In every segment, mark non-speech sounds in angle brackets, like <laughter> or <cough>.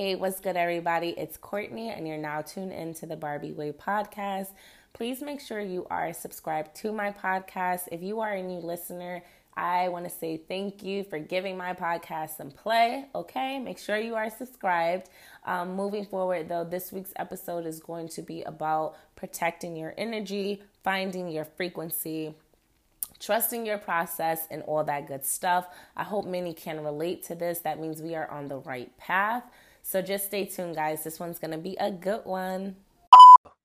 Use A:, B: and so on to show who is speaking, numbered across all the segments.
A: Hey, what's good, everybody? It's Cortney, and you're now tuned into the Barbie Way podcast. Please make sure you are subscribed to my podcast. If you are a new listener, I want to say thank you for giving my podcast some play. Okay, make sure you are subscribed. Um, moving forward, though, this week's episode is going to be about protecting your energy, finding your frequency, trusting your process, and all that good stuff. I hope many can relate to this. That means we are on the right path. So just stay tuned, guys. This one's going to be a good one.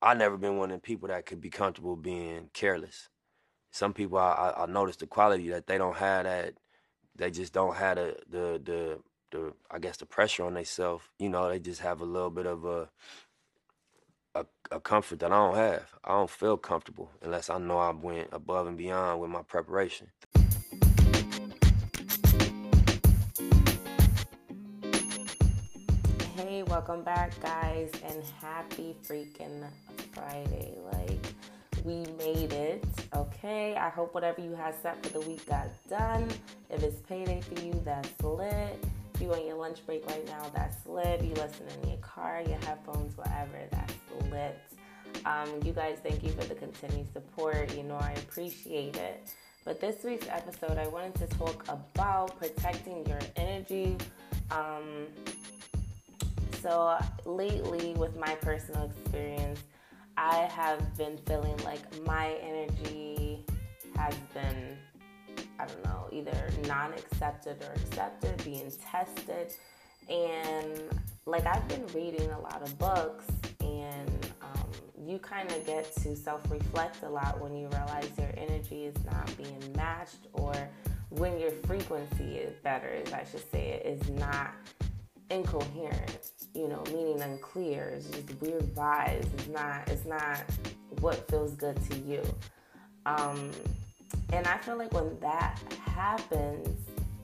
B: I've never been one of the people that could be comfortable being careless some people I, I noticed the quality that they don't have that they just don't have the the the, the I guess the pressure on themselves. You know, they just have a little bit of a, a a comfort that I don't have. I don't feel comfortable unless I know I went above and beyond with my preparation.
A: Welcome back guys and happy freaking Friday. Like we made it. Okay, I hope whatever you had set for the week got done. If it's payday for you, that's lit. If you on your lunch break right now, that's lit. You listen in your car, your headphones, whatever, that's lit. Um, you guys, thank you for the continued support. You know, I appreciate it. But this week's episode, I wanted to talk about protecting your energy. Um, so, lately, with my personal experience, I have been feeling like my energy has been, I don't know, either non accepted or accepted, being tested. And like I've been reading a lot of books, and um, you kind of get to self reflect a lot when you realize your energy is not being matched, or when your frequency is better, as I should say it, is not incoherent, you know, meaning unclear. It's just weird vibes. It's not it's not what feels good to you. Um, and I feel like when that happens,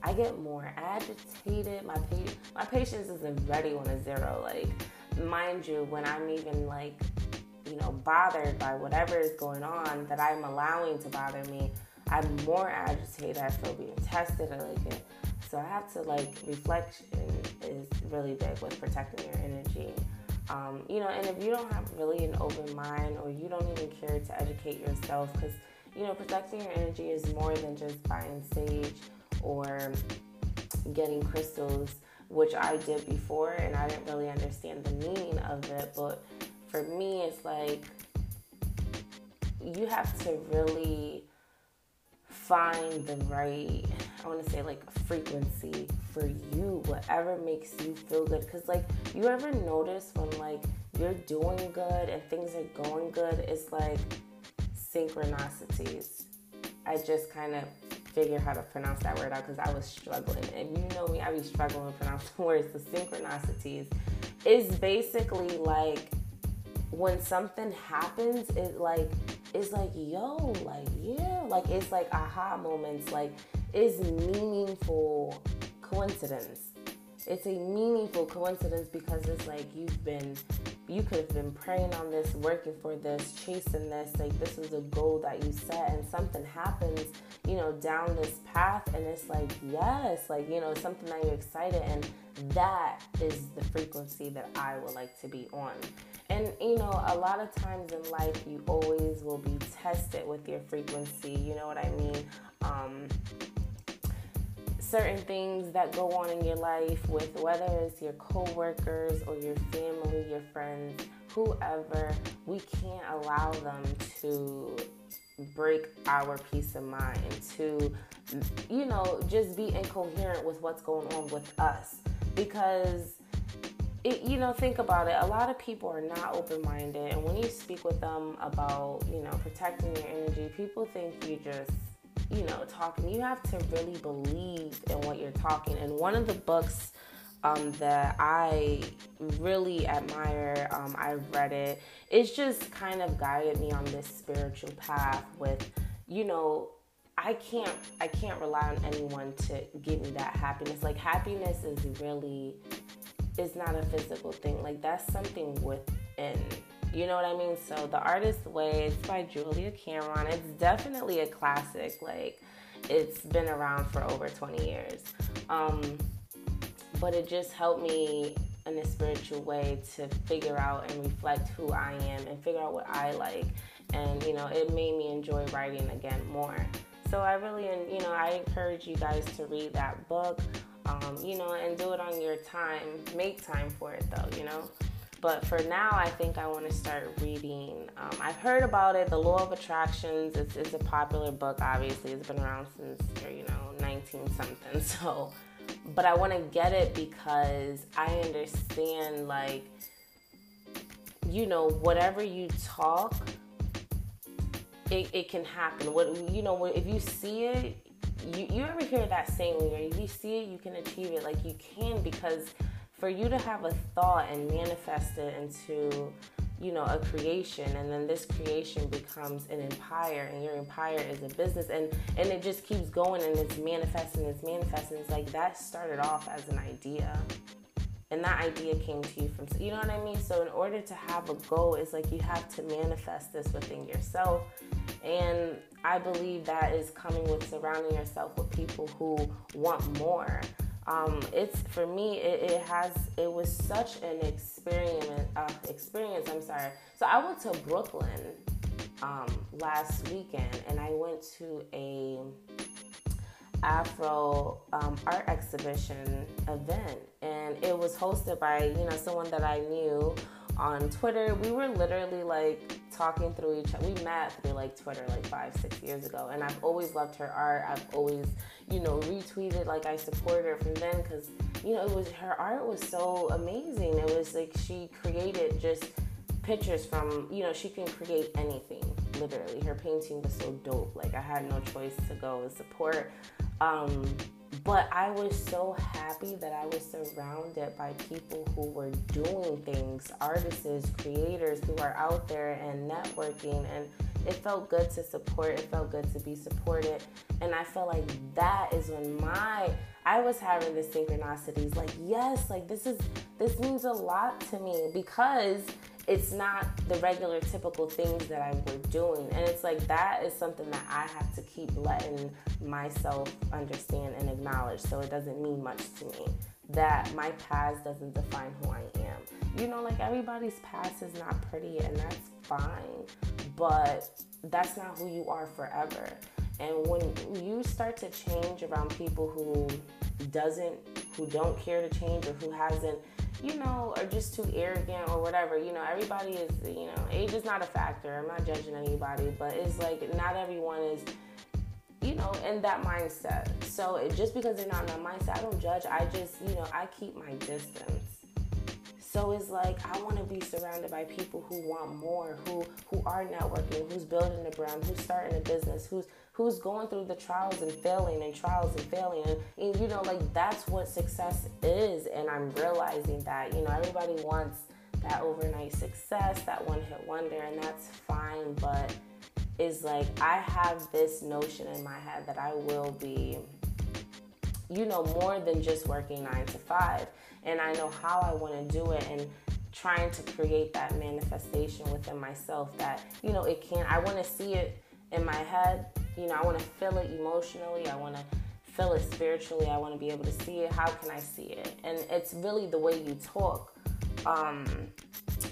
A: I get more agitated. My pa- my patience isn't ready on a zero. Like, mind you, when I'm even like, you know, bothered by whatever is going on that I'm allowing to bother me, I'm more agitated. I feel being tested. I like it. So I have to like reflection really big with protecting your energy. Um, you know, and if you don't have really an open mind or you don't even care to educate yourself, because you know, protecting your energy is more than just buying sage or getting crystals, which I did before, and I didn't really understand the meaning of it. But for me, it's like you have to really find the right I want to say like frequency for you, whatever makes you feel good. Cause like you ever notice when like you're doing good and things are going good, it's like synchronicities. I just kind of figure how to pronounce that word out because I was struggling. And you know me, I be struggling to pronounce <laughs> words. The synchronicities is basically like when something happens, it like it's like yo, like yeah, like it's like aha moments, like is meaningful coincidence. It's a meaningful coincidence because it's like you've been, you could have been praying on this, working for this, chasing this. Like this was a goal that you set, and something happens, you know, down this path, and it's like, yes, like, you know, something that you're excited, and that is the frequency that I would like to be on. And you know, a lot of times in life, you always will be tested with your frequency. You know what I mean? Um, certain things that go on in your life with whether it's your coworkers or your family, your friends, whoever, we can't allow them to break our peace of mind, to, you know, just be incoherent with what's going on with us. Because, it, you know, think about it. A lot of people are not open minded. And when you speak with them about, you know, protecting your energy, people think you just you know, talking. You have to really believe in what you're talking. And one of the books um, that I really admire, um, I've read it. It's just kind of guided me on this spiritual path with, you know, I can't I can't rely on anyone to give me that happiness. Like happiness is really is not a physical thing. Like that's something within you know what I mean? So The Artist's Way, it's by Julia Cameron. It's definitely a classic. Like it's been around for over 20 years. Um, but it just helped me in a spiritual way to figure out and reflect who I am and figure out what I like. And, you know, it made me enjoy writing again more. So I really, you know, I encourage you guys to read that book, um, you know, and do it on your time. Make time for it though, you know. But for now, I think I want to start reading. Um, I've heard about it. The Law of Attractions It's, is a popular book. Obviously, it's been around since you know 19 something. <laughs> So, but I want to get it because I understand like you know whatever you talk, it, it can happen. What you know if you see it. You, you ever hear that saying where you see it, you can achieve it? Like you can because for you to have a thought and manifest it into you know a creation and then this creation becomes an empire and your empire is a business and and it just keeps going and it's manifesting it's manifesting. It's like that started off as an idea and that idea came to you from you know what i mean? So in order to have a goal it's like you have to manifest this within yourself and i believe that is coming with surrounding yourself with people who want more um, it's for me it, it, has it was such an experience uh, experience i'm sorry. So i went to brooklyn um, last weekend and i went to a afro um, art exhibition event. And it was hosted by you know someone that i knew on twitter. We were literally like talking through each other. We met through like Twitter like five, six years ago, and I've always loved her art. I've always, you know, retweeted like I supported her from then because you know it was her art was so amazing. It was like she created just pictures from you know she can create anything literally. Her painting was so dope. Like I had no choice to go and support. Um, but I was so happy that I was surrounded by people who were doing things, artists, creators who are out there and networking. And it felt good to support, it felt good to be supported. And I felt like that is when my I was having the synchronicities like yes like this is this means a lot to me because it's not the regular typical things that I were doing. And it's like that is something that I have to keep letting myself understand and acknowledge so it doesn't mean much to me. That my past doesn't define who I am. You know, like everybody's past is not pretty and that's fine, but that's not who you are forever. And when you start to change around people who doesn't who don't care to change or who hasn't you know, are just too arrogant or whatever. You know, everybody is, you know, age is not a factor. I'm not judging anybody, but it's like not everyone is, you know, in that mindset. So just because they're not in that mindset, I don't judge. I just, you know, I keep my distance. So it's like I want to be surrounded by people who want more, who who are networking, who's building a brand, who's starting a business, who's who's going through the trials and failing and trials and failing. And, and, you know, like that's what success is. And I'm realizing that, you know, everybody wants that overnight success, that one hit wonder, and that's fine. But is like I have this notion in my head that I will be, you know, more than just working nine to five. And I know how I want to do it. And trying to create that manifestation within myself that you know it can i want to see it in my head you know, I want to feel it emotionally. I want to feel it spiritually. I want to be able to see it. How can I see it? And it's really the way you talk. Um,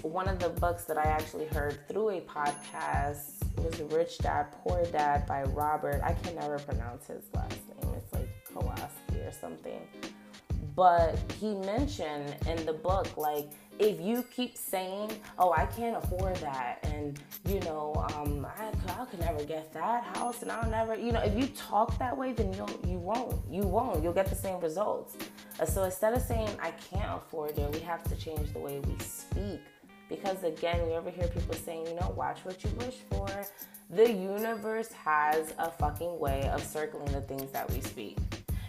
A: one of the books that I actually heard through a podcast was Rich Dad Poor Dad by Robert. I can never pronounce his last name. It's like Kowalski or something. But he mentioned in the book, like, if you keep saying, "Oh, I can't afford that," and you know, um, I, I could never get that house, and I'll never, you know, if you talk that way, then you you won't, you won't, you'll get the same results. So instead of saying I can't afford it, we have to change the way we speak. Because again, we ever hear people saying, you know, watch what you wish for. The universe has a fucking way of circling the things that we speak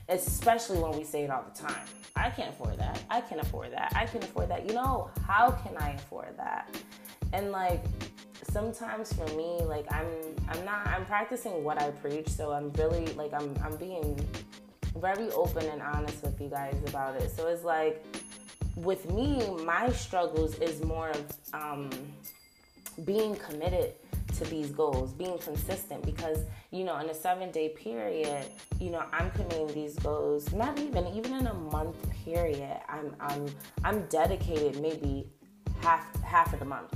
A: especially when we say it all the time. I can't afford that. I can afford that. I can afford that. You know, how can I afford that? And like sometimes for me, like I'm I'm not I'm practicing what I preach, so I'm really like I'm I'm being very open and honest with you guys about it. So it's like with me, my struggles is more of um, being committed to these goals, being consistent because, you know, in a seven day period, you know, I'm committing these goals, not even, even in a month period, I'm, I'm, I'm dedicated maybe half, half of the month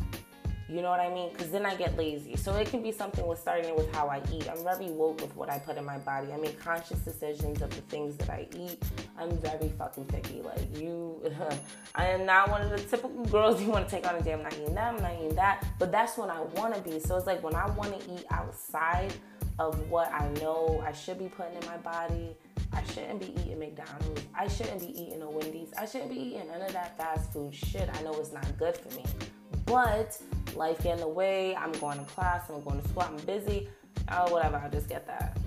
A: you know what I mean? Because then I get lazy. So it can be something with starting with how I eat. I'm very woke with what I put in my body. I make conscious decisions of the things that I eat. I'm very fucking picky. Like you, <laughs> I am not one of the typical girls you want to take on a day. I'm not eating that. I'm not eating that. But that's when I want to be. So it's like when I want to eat outside of what I know I should be putting in my body. I shouldn't be eating McDonald's. I shouldn't be eating a Wendy's. I shouldn't be eating none of that fast food shit. I know it's not good for me. But life get in the way. I'm going to class. I'm going to school. I'm busy. Oh, whatever. I'll just get that.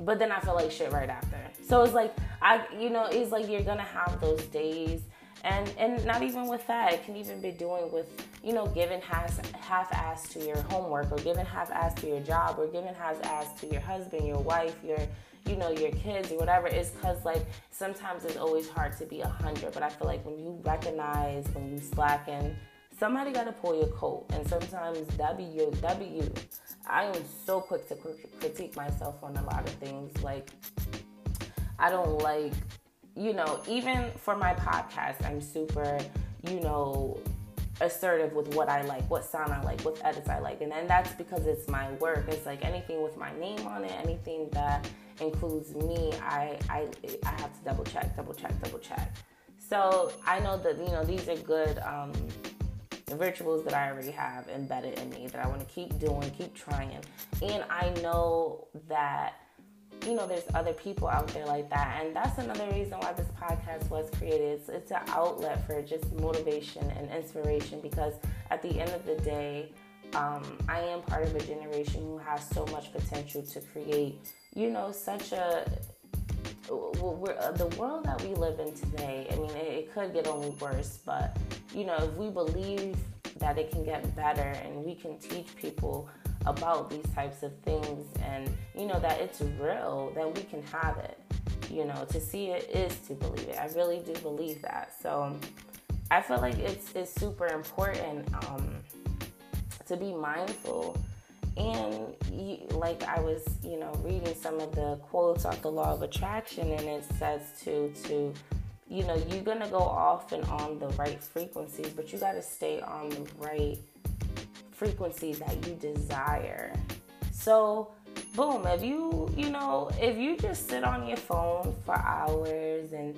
A: But then I feel like shit right after. So it's like I, you know, it's like you're gonna have those days, and and not even with that, it can even be doing with you know giving half half ass to your homework, or giving half ass to your job, or giving half ass to your husband, your wife, your you know your kids or whatever is because like sometimes it's always hard to be a hundred but i feel like when you recognize when you slacken somebody got to pull your coat, and sometimes that be you. That be you. I am so quick to critique myself on a lot of things. Like I don't like, you know, even for my podcast, I'm super, you know, assertive with what I like, what sound I like, what edits I like. And then that's because it's my work. It's like anything with my name on it, anything that includes me, I I I have to double check, double check, double check. So I know that you know these are good um, the rituals that I already have embedded in me that I want to keep doing, keep trying. And I know that, you know, there's other people out there like that. And that's another reason why this podcast was created. It's, it's an outlet for just motivation and inspiration because at the end of the day, um, I am part of a generation who has so much potential to create, you know, such a uh, the world that we live in today, I mean, it, it could get only worse, but you know, if we believe that it can get better and we can teach people about these types of things and you know that it's real, then we can have it. You know, to see it is to believe it. I really do believe that. So I feel like it's it's super important um, to be mindful and you, like I was, you know, reading some of the quotes off the law of attraction, and it says to to, you know, you're gonna go off and on the right frequencies, but you gotta stay on the right frequency that you desire. So, boom, if you, you know, if you just sit on your phone for hours and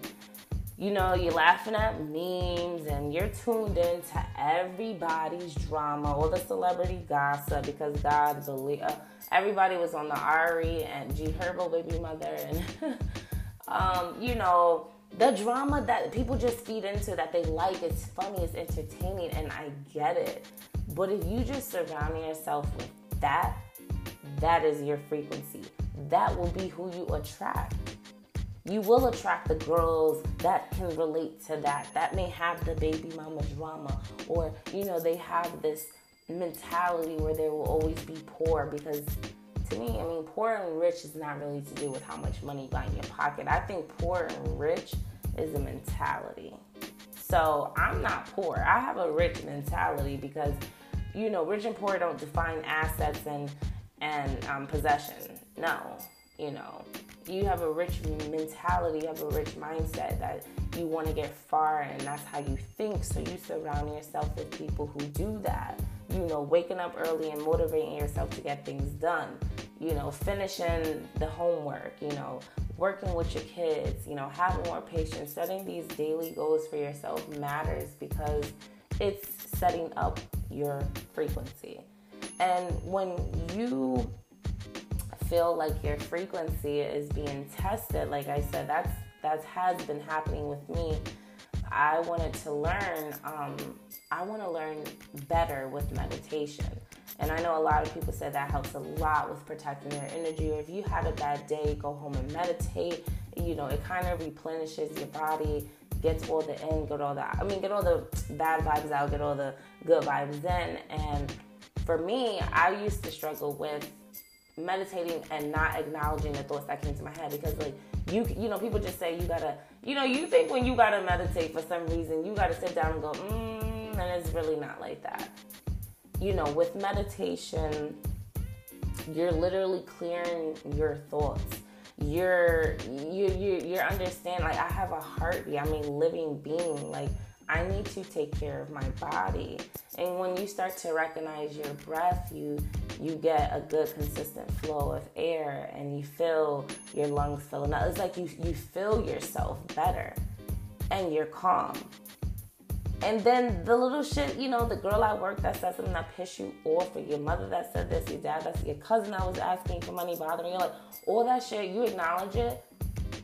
A: you know, you're laughing at memes and you're tuned in to everybody's drama, all the celebrity gossip because God believe uh, everybody was on the Ari and G Herbo baby mother and <laughs> um, you know the drama that people just feed into that they like. It's funny, it's entertaining, and I get it. But if you just surround yourself with that, that is your frequency. That will be who you attract you will attract the girls that can relate to that, that may have the baby mama drama, or you know, they have this mentality where they will always be poor because to me, I mean, poor and rich is not really to do with how much money you got in your pocket. I think poor and rich is a mentality. So I'm not poor. I have a rich mentality because, you know, rich and poor don't define assets and and um, possession. No, you know, you have a rich mentality, you have a rich mindset that you want to get far and that's how you think. So you surround yourself with people who do that. You know, waking up early and motivating yourself to get things done. You know, finishing the homework, you know, working with your kids, you know, having more patience, setting these daily goals for yourself matters because it's setting up your frequency. And when you feel like your frequency is being tested, like I said, that's that has been happening with me. I wanted to learn. Um, I want to learn better with meditation. And I know a lot of people say that helps a lot with protecting their energy. Or if you had a bad day, go home and meditate. You know, it kind of replenishes your body, gets all the in, get all the I mean, get all the bad vibes out, get all the good vibes in. And for me, I used to struggle with meditating and not acknowledging the thoughts that came to my head because like you you know people just say you gotta you know you think when you gotta meditate for some reason you gotta sit down and go mm, and it's really not like that you know, with meditation, you're literally clearing your thoughts. You're you you you're understand like I have a heartbeat. i mean living being. Like I need to take care of my body. And when you start to recognize your breath, you you get a good consistent flow of air and you feel your lungs filling up. It's like you you feel yourself better and you're calm. And then the little shit, you know, the girl at work that said something that pissed you off, or your mother that said this, your dad that's your cousin that was asking for money, bothering you, like all that shit, you acknowledge it,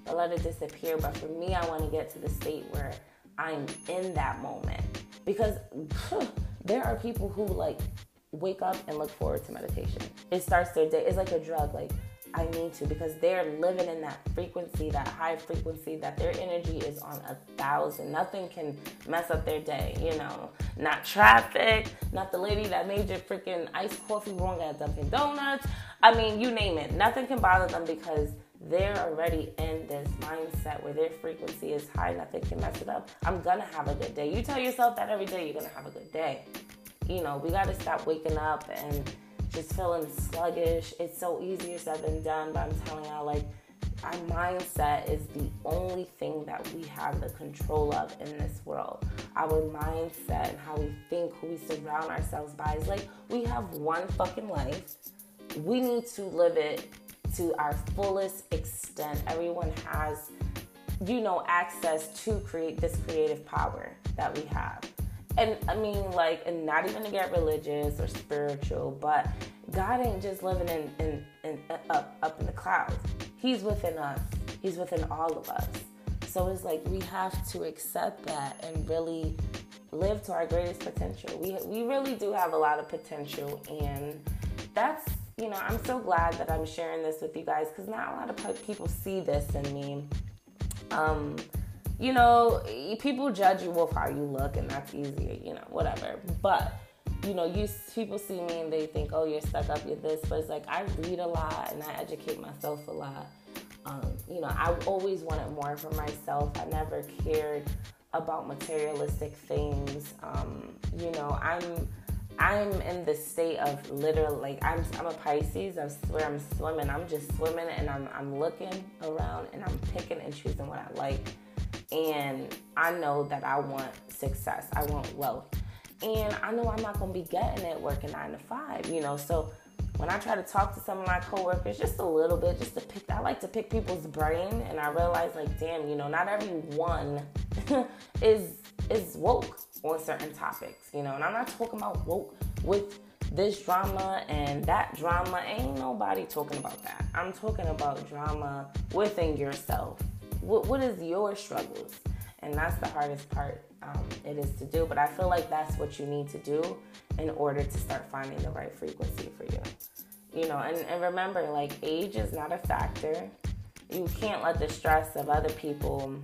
A: but let it disappear. But for me, I want to get to the state where I'm in that moment because <sighs> there are people who like wake up and look forward to meditation. It starts their day. It's like a drug. Like I need to because they're living in that frequency, that high frequency, that their energy is on a thousand. Nothing can mess up their day, you know. Not traffic, not the lady that made your freaking iced coffee wrong at Dunkin' Donuts. I mean, you name it. Nothing can bother them because they're already in this mindset where their frequency is high, nothing can mess it up. I'm gonna have a good day. You tell yourself that every day you're gonna have a good day. You know, we gotta stop waking up and just feeling sluggish. It's so easier said than done, but I'm telling y'all, like, our mindset is the only thing that we have the control of in this world. Our mindset and how we think, who we surround ourselves by is like we have one fucking life. We need to live it to our fullest extent. Everyone has, you know, access to create this creative power that we have and I mean, like, and not even to get religious or spiritual, but God ain't just living in, in, in up up in the clouds. He's within us. He's within all of us. So it's like we have to accept that and really live to our greatest potential. We we really do have a lot of potential, and that's you know I'm so glad that I'm sharing this with you guys because not a lot of people see this in me. Um, you know, people judge you with how you look, and that's easier, you know, whatever. But you know, you people see me and they think, oh, you're stuck up, you're this. But it's like I read a lot and I educate myself a lot. Um, you know, I always wanted more for myself. I never cared about materialistic things. Um, you know, I'm I'm in the state of literally like I'm I'm a Pisces. I swear I'm swimming. I'm just swimming and I'm I'm looking around and I'm picking and choosing what I like and I know that I want success, I want wealth. And I know I'm not gonna be getting it working nine to five, you know. So when I try to talk to some of my coworkers, just a little bit, just to pick, I like to pick people's brain, and I realize, like, damn, you know, not everyone <laughs> is is woke on certain topics, you know. And I'm not talking about woke with this drama and that drama. Ain't nobody talking about that. I'm talking about drama within yourself what, what is your struggles? And that's the hardest part um, it is to do. But I feel like that's what you need to do in order to start finding the right frequency for you. You know, and, and remember, like, age is not a factor. You can't let the stress of other people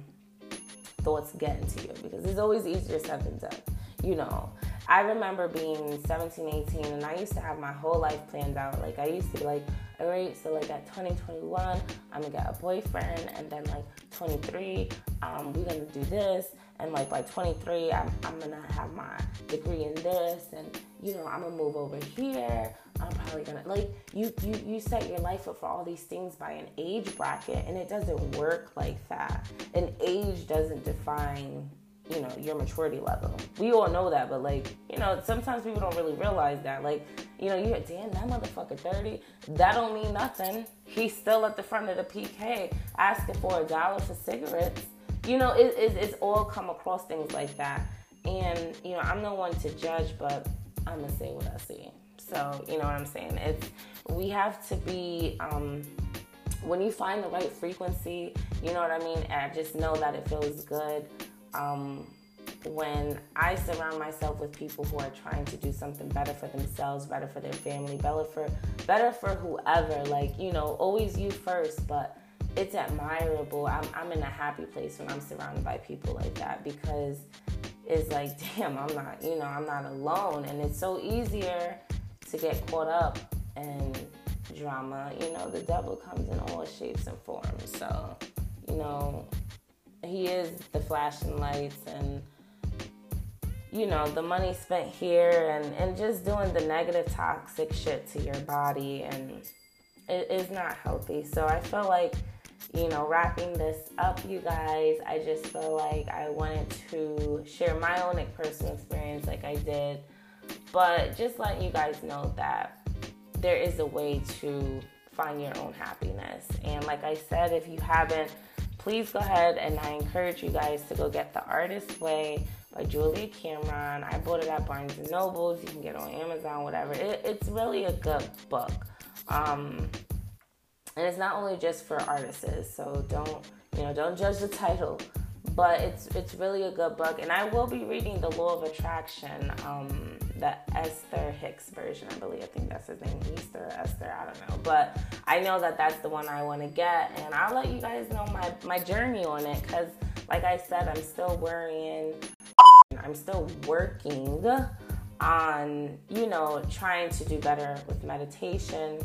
A: thoughts get into you because it's always easier said than done. You know, I remember being 17, 18, and I used to have my whole life planned out. Like, I used to be like, all right, so like at 2021, I'm gonna get a boyfriend, and then like 23, um, we're gonna do this, and like by 23, I'm, I'm gonna have my degree in this, and you know, I'm gonna move over here. I'm probably gonna like you, you, you set your life up for all these things by an age bracket, and it doesn't work like that. An age doesn't define you know your maturity level. We all know that but like you know sometimes people don't really realize that. Like you know you're damn that motherfucker 30 that don't mean nothing. He's still at the front of the pk asking for a dollar for cigarettes. You know it, it, it's all come across things like that. And you know i'm no one to judge but i'm gonna say what i see. So you know what i'm saying? It's we have to be um when you find the right frequency you know what i mean? And i just know that it feels good um, when I surround myself with people who are trying to do something better for themselves, better for their family, better for better for whoever, like, you know, always you first, but it's admirable. I'm, I'm in a happy place when I'm surrounded by people like that because it's like, <laughs> damn, I'm not, you know, I'm not alone. And it's so easier to get caught up in drama. You know, the devil comes in all shapes and forms. So, you know, he is the flashing lights and you know, the money spent here and, and just doing the negative toxic shit to your body and it is not healthy. So I feel like, you know, wrapping this up, you guys, I just feel like I wanted to share my own personal experience like I did, but just letting you guys know that there is a way to find your own happiness. And like I said, if you haven't, please go ahead and I encourage you guys to go get The Artist's Way by Julia Cameron. I bought it at Barnes and Nobles. You can get it on Amazon, whatever. It, it's really a good book. Um, and it's not only just for artists, so don't you know don't judge the title, but it's it's really a good book. And I will be reading The Law of Attraction, um, the Esther Hicks version, I believe. I think that's his name, Easter Esther. I don't know, but I know that that's the one I want to get, and I'll let you guys know my my journey on it because, like I said, I'm still worrying I'm still working on, you know, trying to do better with meditation,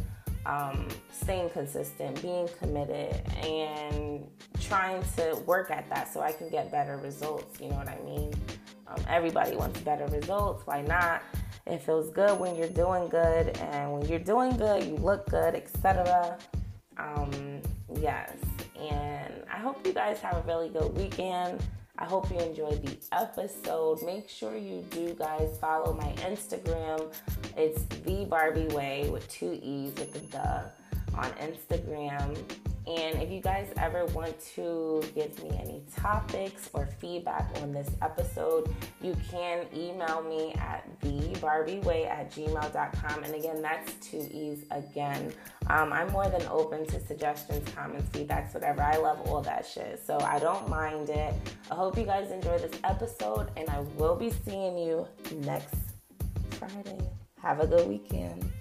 A: um, staying consistent, being committed, and trying to work at that so I can get better results. You know what I mean? Um, everybody wants better results. Why not? It feels good when you're doing good, and when you're doing good, you look good, etc. Um, yes, and I hope you guys have a really good weekend. I hope you enjoyed the episode. Make sure you do, guys, follow my Instagram. It's the Barbie Way with two E's with the on Instagram. And if you guys ever want to give me any topics or feedback on this episode, you can email me at theebarbieway at gmail.com. And again, that's two E's again. Um, I'm more than open to suggestions, comments, feedbacks, whatever. I love all that shit. So I don't mind it. I hope you guys enjoy this episode, and I will be seeing you next Friday. Have a good weekend.